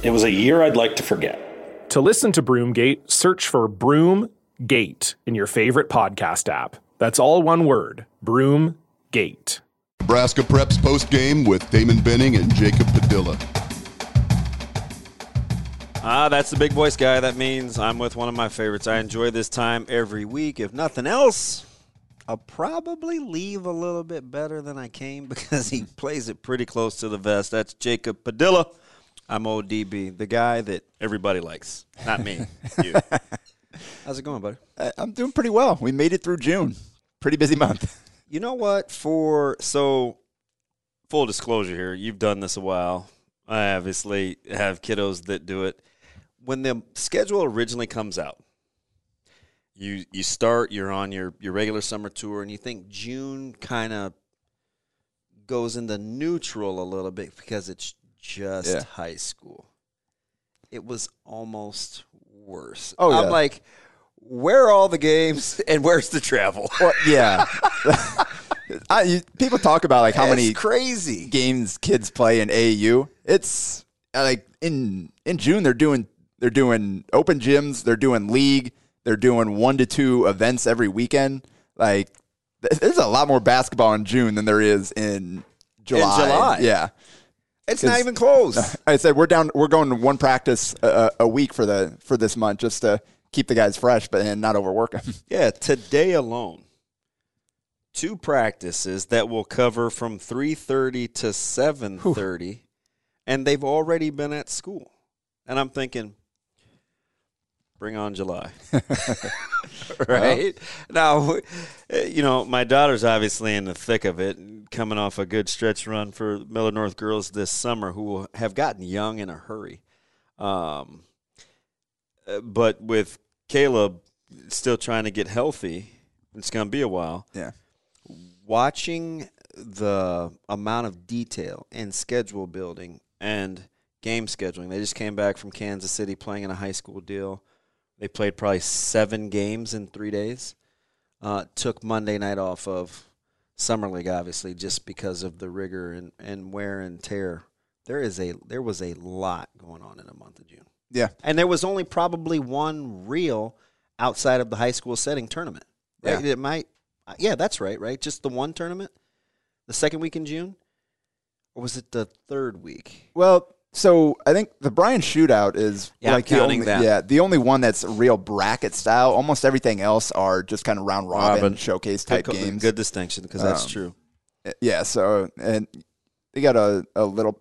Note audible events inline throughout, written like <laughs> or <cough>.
It was a year I'd like to forget. To listen to Broomgate, search for Broomgate in your favorite podcast app. That's all one word Broomgate. Nebraska Preps post game with Damon Benning and Jacob Padilla. Ah, that's the big voice guy. That means I'm with one of my favorites. I enjoy this time every week. If nothing else, I'll probably leave a little bit better than I came <laughs> because he plays it pretty close to the vest. That's Jacob Padilla. I'm ODB, the guy that everybody likes, not me. <laughs> you. How's it going, buddy? I'm doing pretty well. We made it through June. Pretty busy month. <laughs> You know what? For so full disclosure here, you've done this a while. I obviously have kiddos that do it. When the schedule originally comes out, you you start, you're on your your regular summer tour, and you think June kind of goes into neutral a little bit because it's just Yeah. high school. It was almost worse. Oh, yeah. I'm like, where are all the games <laughs> and where's the travel? <laughs> Well, yeah. <laughs> I, you, people talk about like how It's many crazy games kids play in AU. It's uh, like in in June they're doing they're doing open gyms, they're doing league, they're doing one to two events every weekend. Like there's a lot more basketball in June than there is in July. July. Yeah. It's not even close. <laughs> I said we're down. We're going to one practice a, a week for the for this month just to keep the guys fresh, but and not overwork them. <laughs> yeah, today alone, two practices that will cover from three thirty to seven thirty, and they've already been at school. And I'm thinking, bring on July, <laughs> <laughs> right? Now, you know, my daughter's obviously in the thick of it, coming off a good stretch run for Millard North girls this summer, who have gotten young in a hurry. Um, uh, but with Caleb still trying to get healthy, it's going to be a while. Yeah. Watching the amount of detail and schedule building and game scheduling. They just came back from Kansas City playing in a high school deal. They played probably seven games in three days. Uh, took Monday night off of summer league, obviously, just because of the rigor and, and wear and tear. There is a there was a lot going on in the month of June. Yeah. And there was only probably one real outside of the high school setting tournament. Right? Yeah. It might yeah, that's right, right? Just the one tournament? The second week in June? Or was it the third week? Well, so I think the Brian Shootout is Yeah, like the only, that. yeah the only one that's real bracket style. Almost everything else are just kind of round robin, Robin. showcase type good, games. Good distinction because that's Um, true. Yeah, so and they got a, a little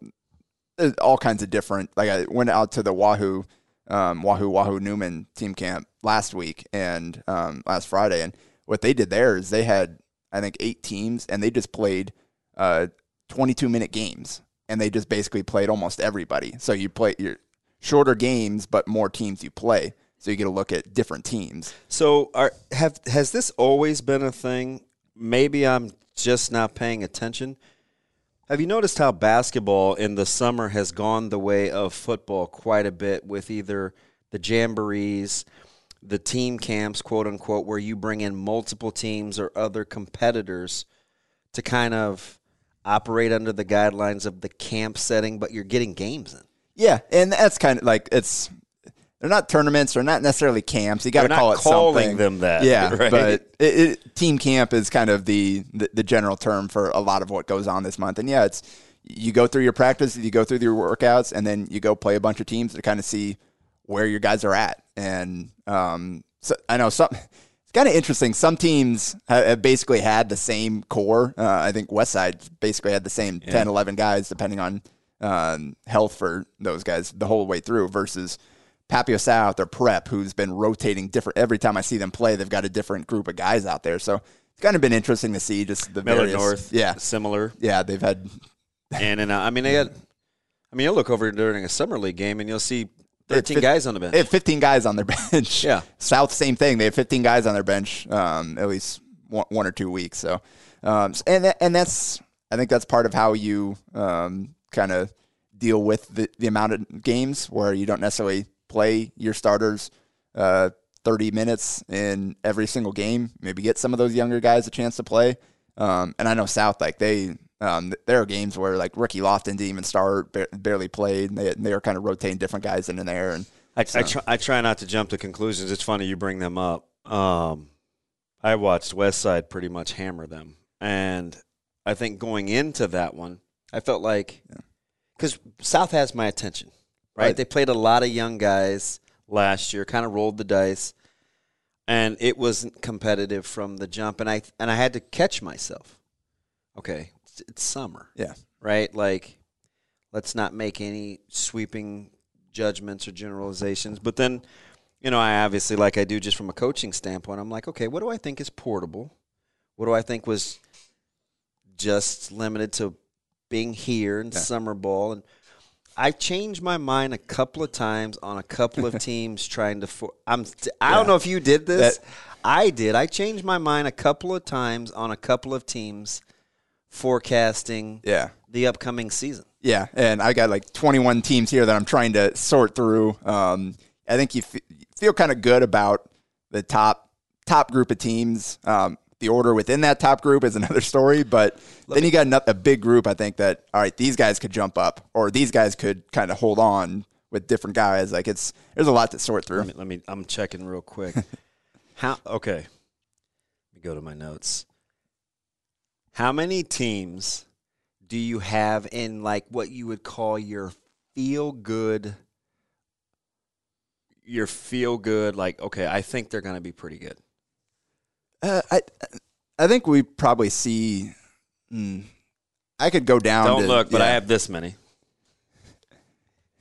all kinds of different. Like I went out to the Wahoo, um, Wahoo Wahoo Neumann team camp last week and um, last Friday, and what they did there is they had I think eight teams, and they just played uh, 22 minute games, and they just basically played almost everybody. So you play your shorter games, but more teams you play, so you get to look at different teams. So, are, have has this always been a thing? Maybe I'm just not paying attention. Have you noticed how basketball in the summer has gone the way of football quite a bit with either the jamborees, the team camps, quote unquote, where you bring in multiple teams or other competitors to kind of operate under the guidelines of the camp setting, but you're getting games in. Yeah, and that's kind of like it's. They're not tournaments. They're not necessarily camps. You got to They're not call it calling something. them that, Yeah, <laughs> right? but it, it, team camp is kind of the, the the general term for a lot of what goes on this month. And yeah, it's you go through your practice, you go through your workouts, and then you go play a bunch of teams to kind of see where your guys are at. And um, so I know some it's kind of interesting. Some teams have, basically had the same core. Uh, I think Westside basically had the same Yeah. 10, 11 guys, depending on um, health for those guys the whole way through, versus Papio South or Prep, who's been rotating different. Every time I see them play, they've got a different group of guys out there. So it's kind of been interesting to see just the Millard various, North, Yeah, similar. yeah, they've had And and uh, I mean they had. I mean, you'll look over during a summer league game and you'll see thirteen fif- guys on the bench. They have 15 guys on their <laughs> bench. Yeah. South, same thing. They have 15 guys on their bench, um, at least one, one or two weeks. So, um, and that, and that's I think that's part of how you um, kind of deal with the, the amount of games where you don't necessarily play your starters uh, 30 minutes in every single game. Maybe get some of those younger guys a chance to play. Um, and I know South like they. Um, there are games where like Ricky Lofton didn't even start, ba- barely played. And they they were kind of rotating different guys in and there, and I, I, try, I try not to jump to conclusions. It's funny you bring them up. Um, I watched West Side pretty much hammer them, and I think going into that one, I felt like because South has my attention, right? Right. They played a lot of young guys last year, kind of rolled the dice, and it wasn't competitive from the jump. And I and I had to catch myself. Okay, it's, it's summer yeah. right? Like, let's not make any sweeping judgments or generalizations. But then, you know, I obviously, like I do just from a coaching standpoint, I'm like, okay, what do I think is portable? What do I think was just limited to being here in summer ball? And I've changed my mind a couple of times on a couple of <laughs> teams trying to. For, I'm. I don't know if you did this. That- I did. I changed my mind a couple of times on a couple of teams forecasting Yeah. the upcoming season. Yeah, and I got like 21 teams here that I'm trying to sort through. Um, I think you f- feel kind of good about the top top group of teams. Um, the order within that top group is <laughs> another story, but then you got a big group. I think that all right, these guys could jump up, or these guys could kind of hold on with different guys. Like it's there's a lot to sort through. Let me, let me I'm checking real quick. <laughs> How okay. Let me go to my notes. How many teams do you have in like what you would call your feel good your feel good like okay, I think they're going to be pretty good. Uh, I I think we probably see. hmm, I could go down. Don't to- look, but I have this many.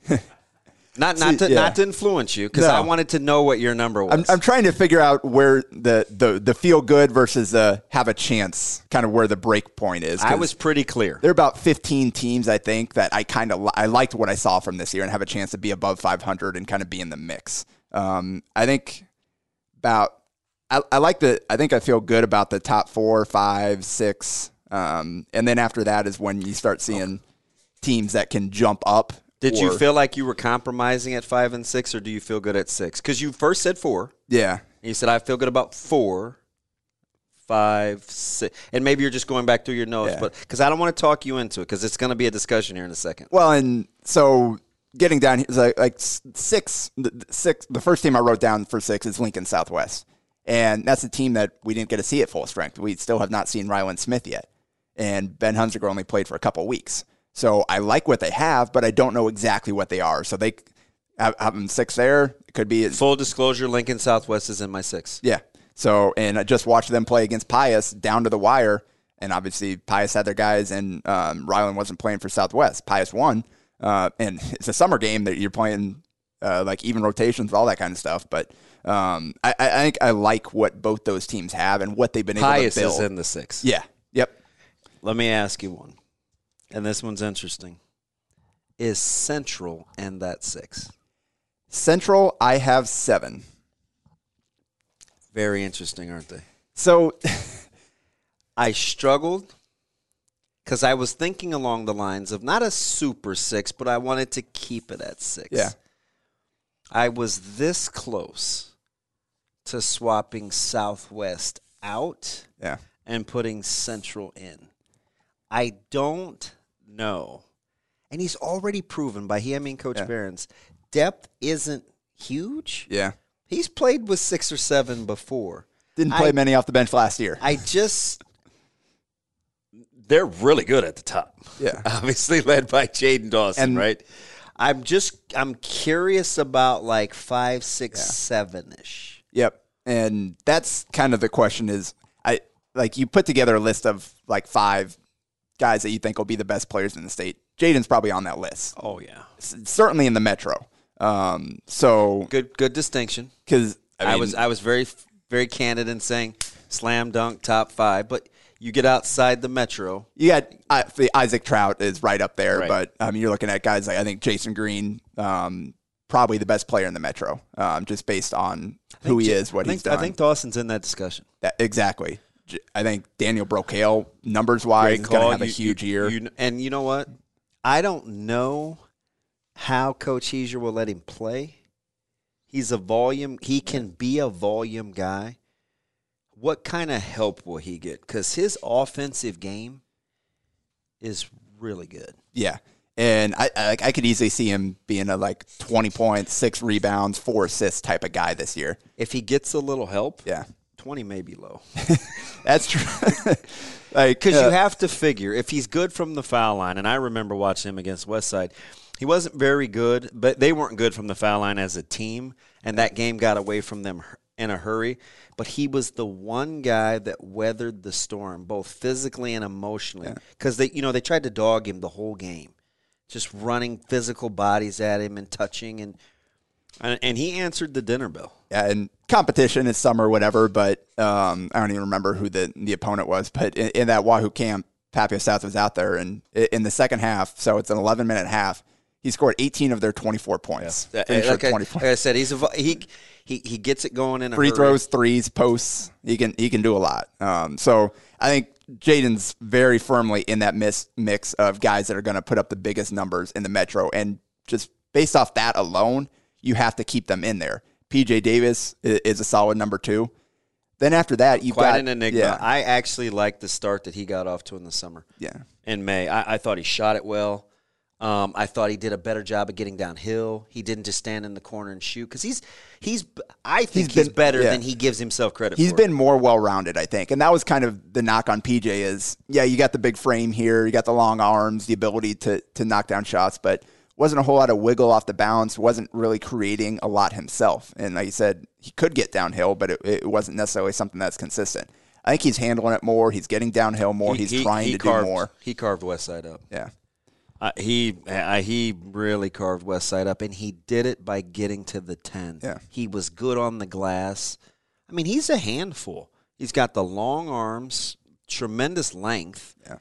<laughs> not not See, to yeah. not to influence you because I wanted to know what your number was. I'm, I'm trying to figure out where the, the, the feel good versus the have a chance, kind of where the break point is. I was pretty clear. There are about 15 teams, I think, that I kind of li- I liked what I saw from this year and have a chance to be above 500 and kind of be in the mix. Um, I think about I, I like the I think I feel good about the top four, five, six, um, and then after that is when you start seeing teams that can jump up. Did you feel like you were compromising at five and six, or do you feel good at six? Because you first said four. Yeah, And you said I feel good about four, five, six, and maybe you're just going back through your notes, Yeah. but because I don't want to talk you into it, because it's going to be a discussion here in a second. Well, and so getting down here like, like six, six. The first team I wrote down for six is Lincoln Southwest, and that's a team that we didn't get to see at full strength. We still have not seen Ryland Smith yet, and Ben Hunziker only played for a couple weeks. So I like what they have, but I don't know exactly what they are. So they them six there. It could be Full disclosure: Lincoln Southwest is in my six. yeah. So, and I just watched them play against Pius down to the wire. And obviously, Pius had their guys, and um, Ryland wasn't playing for Southwest. Pius won. Uh, and <laughs> it's a summer game that you're playing uh, like even rotations, all that kind of stuff. But um, I, I think I like what both those teams have and what they've been Pius able to build. Pius is in the six. yeah. Yep. Let me ask you one, and this one's interesting. Is Central and that six? Central, I have seven. Very interesting, aren't they? So, <laughs> I struggled because I was thinking along the lines of not a super six, but I wanted to keep it at six. Yeah. I was this close to swapping Southwest out yeah. and putting Central in. I don't know. And he's already proven by he, I mean Coach Yeah. Barron's, depth isn't huge. Yeah. He's played with six or seven before. Didn't play I- many off the bench last year. I just they're really good at the top. Yeah. <laughs> Obviously led by Jaden Dawson, And- right? I'm just I'm curious about like five, six, seven ish. Yep. and that's kind of the question is I like you put together a list of like five guys that you think will be the best players in the state. Jaden's probably on that list. Oh yeah, S- certainly in the Metro. Um, so good good distinction. because I, was I was very very candid in saying slam dunk top five, but you get outside the metro. you got I, the Isaac Traudt is right up there, Right. but um, you're looking at guys like I think Jasen Green, um, probably the best player in the Metro, um, just based on who he Ja- is, what I he's think, done. I think Dawson's in that discussion. That- exactly. I think Daniel Brocale, numbers wise, is going to have a huge you- year. you- and you know what? I don't know how Coach Heesier will let him play. He's a volume. He can be a volume guy. What kind of help will he get? Because his offensive game is really good. Yeah. And I, I I could easily see him being a like twenty points, six rebounds, four assists type of guy this year. If he gets a little help, Yeah, twenty may be low. <laughs> that's true. <laughs> like Because uh, you have to figure if he's good from the foul line, and I remember watching him against Westside, he wasn't very good, but they weren't good from the foul line as a team, and that game got away from them in a hurry. But he was the one guy that weathered the storm, both physically and emotionally, because they, you know, they tried to dog him the whole game, just running physical bodies at him and touching, and and, and he answered the dinner bell. yeah, and competition is summer, whatever. But um, I don't even remember who the the opponent was. But in, in that Wahoo camp, Papio South was out there, and in the second half, so it's an eleven minute half. He scored 18 of their 24 points. Uh, Finished with Like I, 20 like I said, he's a, he he he gets it going in a free hurry. throws, threes, posts. He can he can do a lot. Um, so I think Jaden's very firmly in that mix mix of guys that are going to put up the biggest numbers in the Metro, and just based off that alone, you have to keep them in there. PJ Davis is a solid number two. Then after that, you quite got an enigma. Yeah, I actually like the start that he got off to in the summer. yeah. In May, I, I thought he shot it well. Um, I thought he did a better job of getting downhill. He didn't just stand in the corner and shoot because he's he's. I think He's he's, been- better yeah. than he gives himself credit. He's for. been more well rounded, I think. And that was kind of the knock on PJ is yeah, you got the big frame here, you got the long arms, the ability to to knock down shots, but wasn't a whole lot of wiggle off the bounce, wasn't really creating a lot himself. And like you said, he could get downhill, but it, it wasn't necessarily something that's consistent. I think he's handling it more, he's getting downhill more, He- he's he- trying he to carved, do more. He carved West Side up. Yeah. Uh, he uh, he really carved West Side up, and he did it by getting to the ten. Yeah. he was good on the glass. I mean, he's a handful. He's got the long arms, tremendous length. Yeah.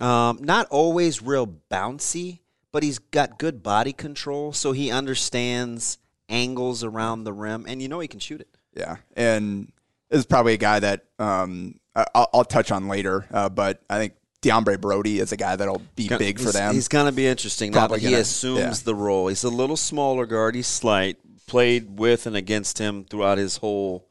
Um, not always real bouncy, but he's got good body control, so he understands angles around the rim, and you know he can shoot it. Yeah, and this is probably a guy that um, I'll, I'll touch on later. Uh, but I think DeAndre Brody is a guy that'll be big for them. He's going to be interesting now Probably he gonna- assumes yeah. the role. He's a little smaller guard. He's slight. Played with and against him throughout his whole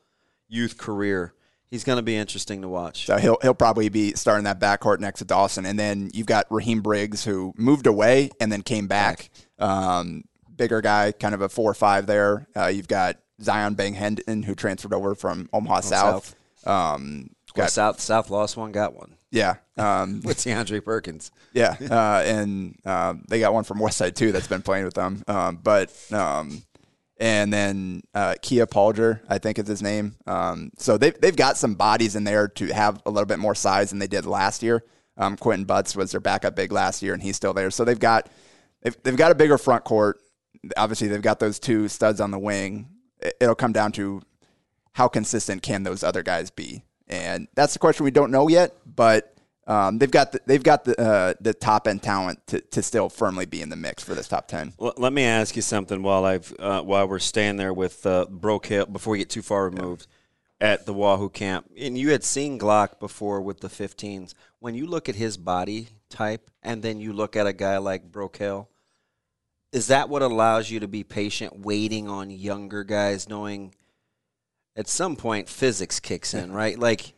youth career. He's going to be interesting to watch. So he'll he'll probably be starting that backcourt next to Dawson, and then you've got Raheem Briggs who moved away and then came back. Um, bigger guy, kind of a four or five there. Uh, you've got Zion Bang Hendon who transferred over from Omaha South. Um, Well, South South lost one, got one yeah, um, <laughs> with DeAndre Perkins. yeah, uh, and um, they got one from Westside too that's been playing with them. Um, but um, and then uh, Kia Palger, I think is his name. Um, so they've they've got some bodies in there to have a little bit more size than they did last year. Um, Quentin Butts was their backup big last year, and he's still there. So they've got they've, they've got a bigger front court. Obviously, they've got those two studs on the wing. It- It'll come down to how consistent can those other guys be, and that's the question we don't know yet. But um, they've got the, they've got the uh, the top end talent to, to still firmly be in the mix for this top ten. L- let me ask you something while I've uh, while we're staying there with uh, Broke Hill before we get too far removed at the Wahoo camp. And you had seen Glock before with the 15s. When you look at his body type, and then you look at a guy like Broke Hill, is that what allows you to be patient, waiting on younger guys, knowing at some point physics kicks in, right? Like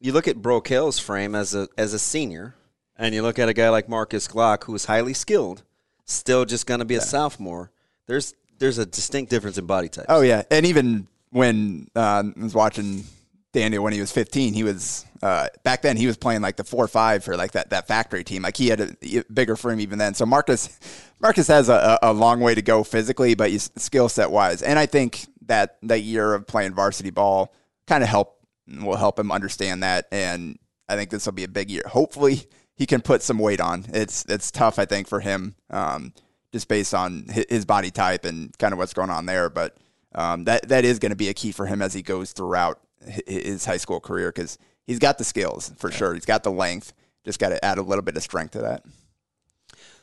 you look at Broke Hill's frame as a as a senior, and you look at a guy like Marcus Glock, who is highly skilled, still just going to be a sophomore. There's there's a distinct difference in body type. Oh yeah, and even when uh, I was watching Daniel when he was 15, he was uh, back then he was playing like the four or five for like that that factory team. Like he had a bigger frame even then. So Marcus Marcus has a, a long way to go physically, but skill set wise, and I think that that year of playing varsity ball kind of help will help him understand that, and I think this will be a big year. Hopefully, he can put some weight on. It's it's tough, I think, for him, um, just based on his body type and kind of what's going on there. But um, that that is going to be a key for him as he goes throughout his high school career because he's got the skills for sure. He's got the length. Just got to add a little bit of strength to that.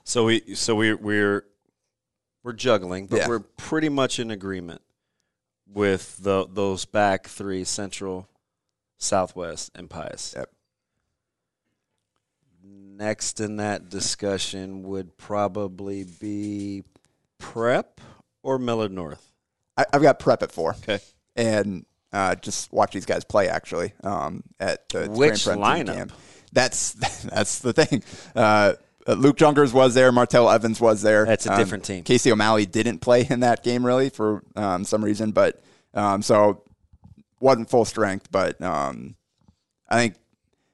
So we so we we're we're juggling, but Yeah. we're pretty much in agreement with the those back three: Central, Southwest, and Pius. Yep. Next in that discussion would probably be Prep or Millard North. I, I've got prep at four. Okay. and uh, just watch these guys play actually um, at the Which Grand lineup? camp. That's <laughs> that's the thing. Uh, uh, Luke Junkers was there. Martell Evans was there. That's a Um, different team. Casey O'Malley didn't play in that game really for um, some reason, but um, so wasn't full strength. But um, I think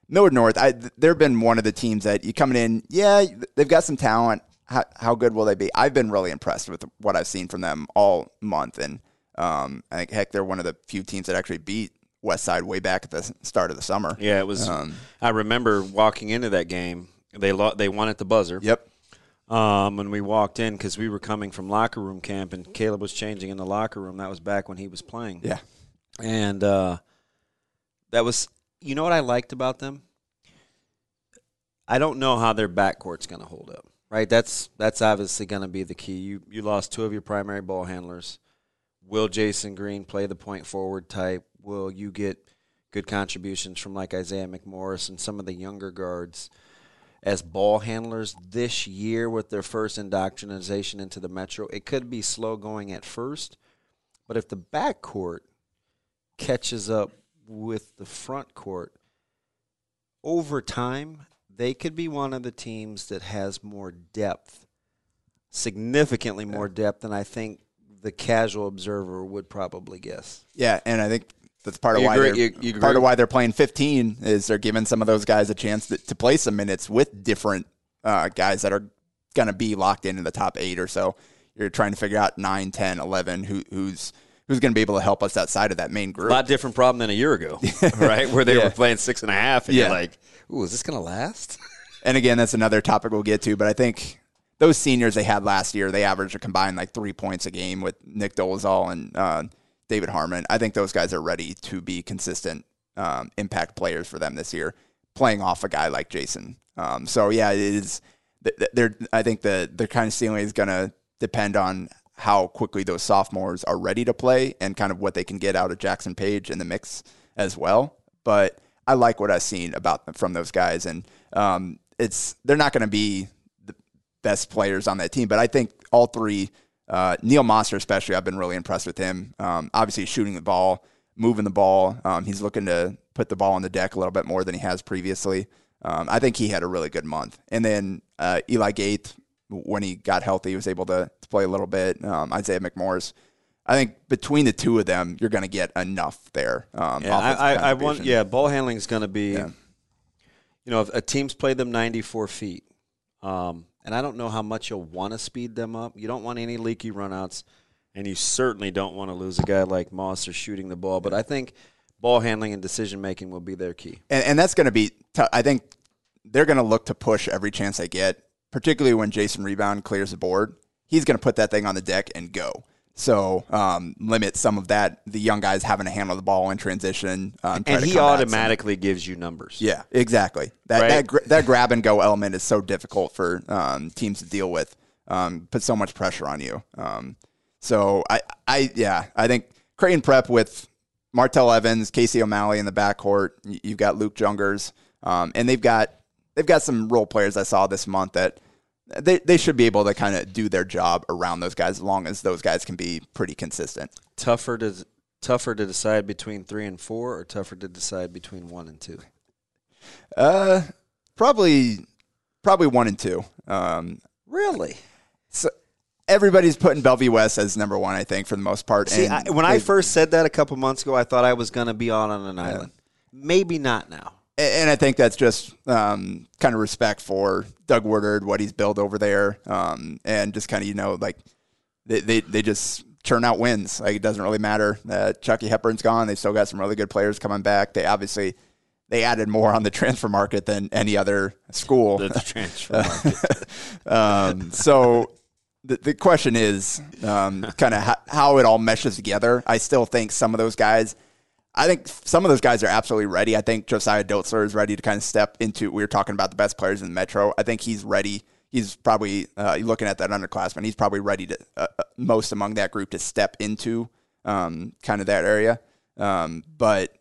Millard North. I they've been one of the teams that you coming in. Yeah, they've got some talent. How, how good will they be? I've been really impressed with what I've seen from them all month, and um, I think heck, they're one of the few teams that actually beat West Side way back at the start of the summer. Yeah, it was. Um, I remember walking into that game. They lo- they won at the buzzer. Yep. Um, when we walked in, because we were coming from locker room camp, and Caleb was changing in the locker room. That was back when he was playing. Yeah. And uh, that was. You know what I liked about them? I don't know how their backcourt's going to hold up. Right. That's that's obviously going to be the key. You you lost two of your primary ball handlers. Will Jasen Green play the point forward type? Will you get good contributions from like Isaiah McMorris and some of the younger guards as ball handlers this year with their first indoctrination into the Metro? It could be slow going at first, but if the backcourt catches up with the front court over time, they could be one of the teams that has more depth, significantly more depth than I think the casual observer would probably guess. Yeah, and I think that's part of You why agree- they're, you- you part agree? of why they're playing 15 is they're giving some of those guys a chance to, to play some minutes with different uh, guys that are going to be locked into the top eight or so. You're trying to figure out 9, 10, 11, who, who's who's going to be able to help us outside of that main group. A lot different problem than a year ago, <laughs> right? Where they Yeah. were playing six and a half, and Yeah. you're like, "Ooh, is this going to last?" <laughs> And again, that's another topic we'll get to. But I think those seniors they had last year, they averaged a combined like three points a game with Nick Dolezal and uh, David Harmon. I think those guys are ready to be consistent um, impact players for them this year, playing off a guy like Jasen. Um, so yeah, it is. th- th- They're, I think the the kind of ceiling is going to depend on how quickly those sophomores are ready to play and kind of what they can get out of Jackson Page in the mix as well. But I like what I've seen about from those guys, and um, it's they're not going to be the best players on that team, but I think all three. Uh, Neil Monster, especially, I've been really impressed with him. Um, obviously, shooting the ball, moving the ball. Um, he's looking to put the ball on the deck a little bit more than he has previously. Um, I think he had a really good month. And then uh, Eli Gate, when he got healthy, he was able to, to play a little bit. Um, Isaiah McMorris. I think between the two of them, you're going to get enough there. Um, Yeah, I, I, I want. Yeah, ball handling is going to be. Yeah. You know, if a team's played them 94 feet, um, and I don't know how much you'll want to speed them up. You don't want any leaky runouts, and you certainly don't want to lose a guy like Moss or shooting the ball. But I think ball handling and decision making will be their key. and, and that's going to be. T- I think they're going to look to push every chance they get, particularly when Jasen Rebound clears the board. He's going to put that thing on the deck and go. So um, limit some of that. The young guys having to handle the ball in transition, um, And he automatically gives you numbers. Yeah, exactly. That Right? that gra- that grab and go element is so difficult for um, teams to deal with. Um, put so much pressure on you. Um, so I I yeah I think Creighton Prep with Martell Evans, Casey O'Malley in the backcourt. You've got Luke Jungers, um, and they've got they've got some role players I saw this month that they they should be able to kind of do their job around those guys as long as those guys can be pretty consistent. Tougher to tougher to decide between three and four, or tougher to decide between one and two. Uh, probably probably one and two. Um, Really? So everybody's putting Bellevue West as number one, I think, for the most part. See, And I, when I first said that a couple months ago, I thought I was going to be on on an island. Maybe not now. And I think that's just um, kind of respect for Doug Woodard, what he's built over there, um, and just kind of you know like they, they they just churn out wins. Like it doesn't really matter that Chucky Hepburn's gone. They still got some really good players coming back. They obviously they added more on the <laughs> transfer market than any other school. The transfer market. <laughs> um, so the, the question is um, kind of how, how it all meshes together. I still think some of those guys, I think some of those guys are absolutely ready. I think Josiah Dotzler is ready to kind of step into. We were talking about the best players in the Metro. I think he's ready. He's probably uh, looking at that underclassman. He's probably ready to uh, uh, most among that group to step into um, kind of that area. Um, but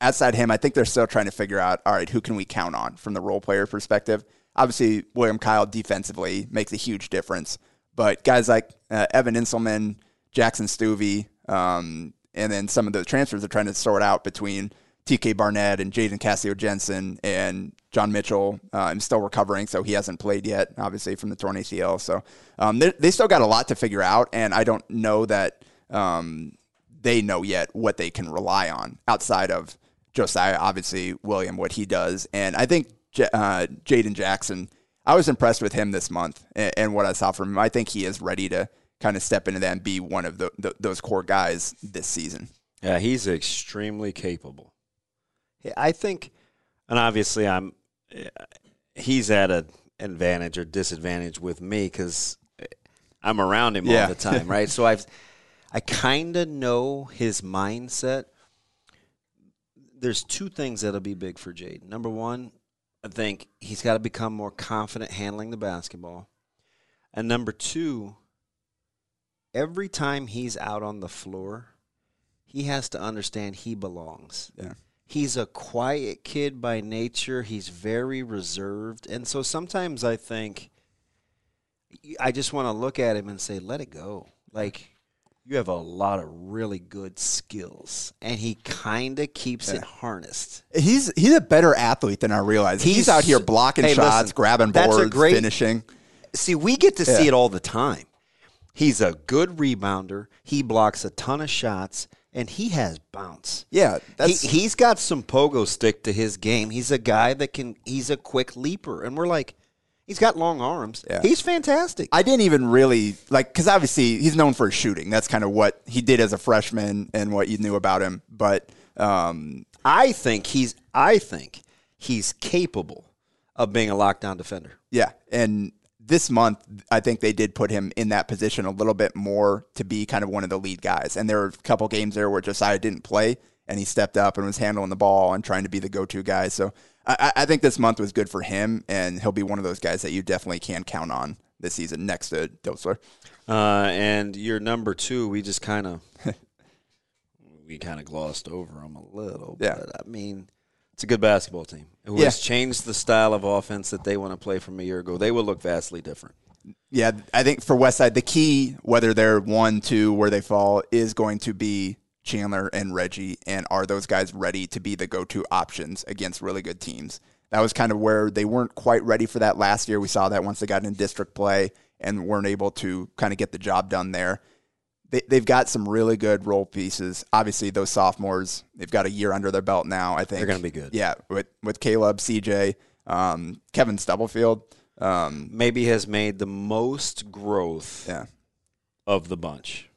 outside him, I think they're still trying to figure out. All right, who can we count on from the role player perspective? Obviously, William Kyle defensively makes a huge difference. But guys like uh, Evan Inselman, Jackson Stuvey, um, and then some of the transfers are trying to sort out between TK Barnett and Jaden Cassio Jensen and John Mitchell. Uh, I'm still recovering, so he hasn't played yet, obviously, from the torn ACL. So um, they, still got a lot to figure out, and I don't know that um, they know yet what they can rely on outside of Josiah, obviously, William, what he does. And I think J- uh, Jaden Jackson I was impressed with him this month and, and, what I saw from him. I think he is ready to kind of step into that and be one of the, the, those core guys this season. Yeah, he's extremely capable. I think, and obviously, I'm eh, he's at an advantage or disadvantage with me because eh, I'm around him yeah. all the time, <laughs> right? so I've I kind of know his mindset. There's two things that'll be big for Jade. Number one, I think he's got to become more confident handling the basketball. And number two, every time he's out on the floor, he has to understand he belongs. Yeah. He's a quiet kid by nature. He's very reserved. And so sometimes I think I just want to look at him and say, let it go. Like, you have a lot of really good skills, and he kind of keeps yeah. it harnessed. He's he's a better athlete than I realize. He's, he's out here blocking hey, shots, listen, grabbing boards, great, finishing. See, we get to yeah. see it all the time. He's a good rebounder. He blocks a ton of shots, and he has bounce. Yeah, he, he's got some pogo stick to his game. He's a guy that can. He's a quick leaper, and we're like He's got long arms. Yeah. He's fantastic. I didn't even really like because obviously he's known for his shooting. That's kind of what he did as a freshman and what you knew about him. But um, I think he's I think he's capable of being a lockdown defender. Yeah, and this month I think they did put him in that position a little bit more to be kind of one of the lead guys. And there were a couple games there where Josiah didn't play and he stepped up and was handling the ball and trying to be the go-to guy. So I, I think this month was good for him, and he'll be one of those guys that you definitely can count on this season next to Dotzler. Uh, and your number two, we just kind of <laughs> we kind of glossed over him a little. Yeah. But I mean, it's a good basketball team who yeah. has changed the style of offense that they want to play from a year ago. They will look vastly different. Yeah, I think for Westside, the key, whether they're one, two, where they fall, is going to be Chandler and Reggie, and are those guys ready to be the go to options against really good teams? That was kind of where they weren't quite ready for that last year. We saw that once they got in district play and weren't able to kind of get the job done there. They, they've got some really good role pieces. Obviously, those sophomores, they've got a year under their belt now. I think they're going to be good. Yeah, with with Caleb, CJ, um, Kevin Stubblefield, um, maybe has made the most growth. Yeah. of the bunch.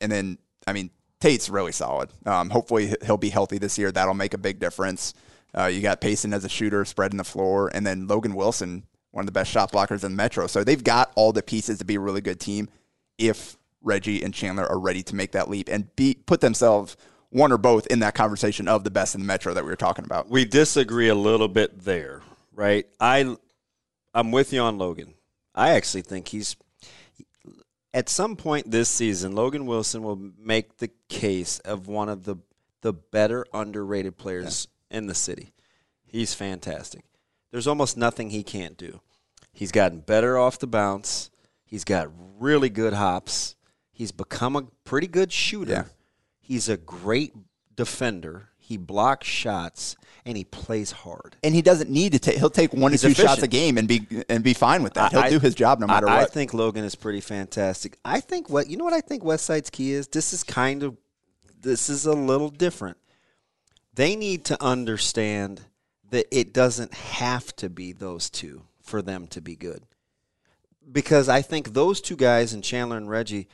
And then, I mean, Tate's really solid. Um, hopefully he'll be healthy this year. That'll make a big difference. Uh, you got Payson as a shooter, spreading the floor, and then Logan Wilson, one of the best shot blockers in the Metro. So they've got all the pieces to be a really good team if Reggie and Chandler are ready to make that leap and be put themselves one or both in that conversation of the best in the Metro that we were talking about. We disagree a little bit there, right? I I'm with you on Logan. I actually think he's at some point this season, Logan Wilson will make the case of one of the the better underrated players yeah. in the city. He's fantastic. There's almost nothing he can't do. He's gotten better off the bounce. He's got really good hops. He's become a pretty good shooter. Yeah. He's a great defender. He blocks shots and he plays hard. And he doesn't need to take. He'll take one He's or two efficient. shots a game and be and be fine with that. He'll I, do his job no matter I, what. I think Logan is pretty fantastic. I think what you know what I think Westside's key is. This is kind of this is a little different. They need to understand that it doesn't have to be those two for them to be good. Because I think those two guys and Chandler and Reggie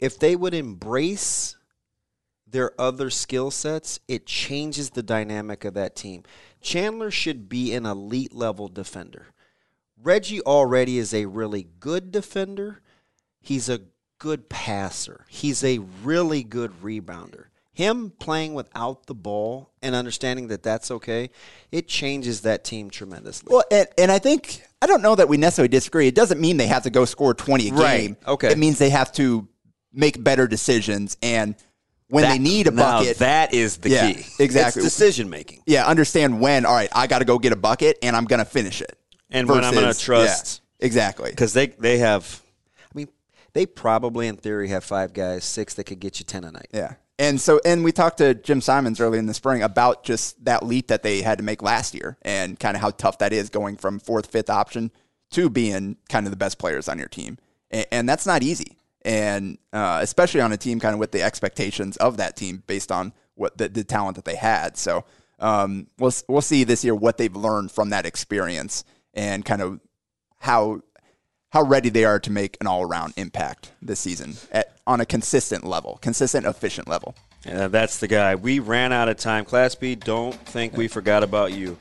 if they would embrace their other skill sets, it changes the dynamic of that team. Chandler should be an elite level defender. Reggie already is a really good defender. He's a good passer. He's a really good rebounder. Him playing without the ball and understanding that that's okay, it changes that team tremendously. Well, and, and I think I don't know that we necessarily disagree. It doesn't mean they have to go score twenty a Right. game. Okay. It means they have to make better decisions and when they need a bucket. that is the Yeah, key. exactly. It's decision making. yeah, understand when. All right, I got to go get a bucket and I'm going to finish it. And when I'm gonna Versus- trust- yeah, exactly. Because they, they have, I mean, they probably in theory have five guys, six that could get you 10 a night. Yeah. And so, and we talked to Jim Simons early in the spring about just that leap that they had to make last year and kind of how tough that is going from fourth, fifth option to being kind of the best players on your team. And, and that's not easy. And uh, especially on a team kind of with the expectations of that team based on what the, the talent that they had. So um, we'll, we'll see this year what they've learned from that experience and kind of how how ready they are to make an all around impact this season at, on a consistent level, consistent, efficient level. Yeah, that's the guy. We ran out of time. Class B, don't think we forgot about you.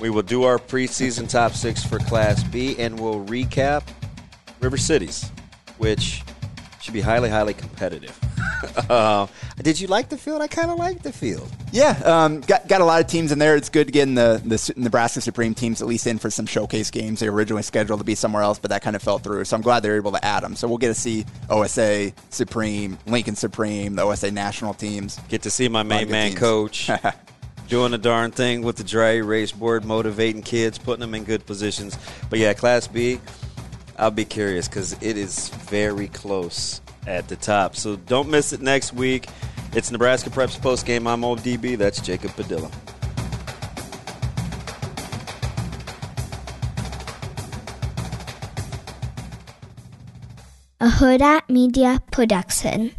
We will do our preseason top six for Class B, and we'll recap River Cities, which should be highly, highly competitive. <laughs> uh, did you like the field? I kind of like the field. Yeah, um, got got a lot of teams in there. It's good getting the the Nebraska Supreme teams at least in for some showcase games. They were originally scheduled to be somewhere else, but that kind of fell through. So I'm glad they were able to add them. So we'll get to see OSA Supreme, Lincoln Supreme, the OSA national teams. Get to see my main man teams. coach <laughs> doing the darn thing with the dry erase board, motivating kids, putting them in good positions. But yeah, Class B, I'll be curious because it is very close at the top. So don't miss it next week. It's Nebraska Preps post game. I'm old DB. That's Jacob Padilla. A Hurrdat Media Production.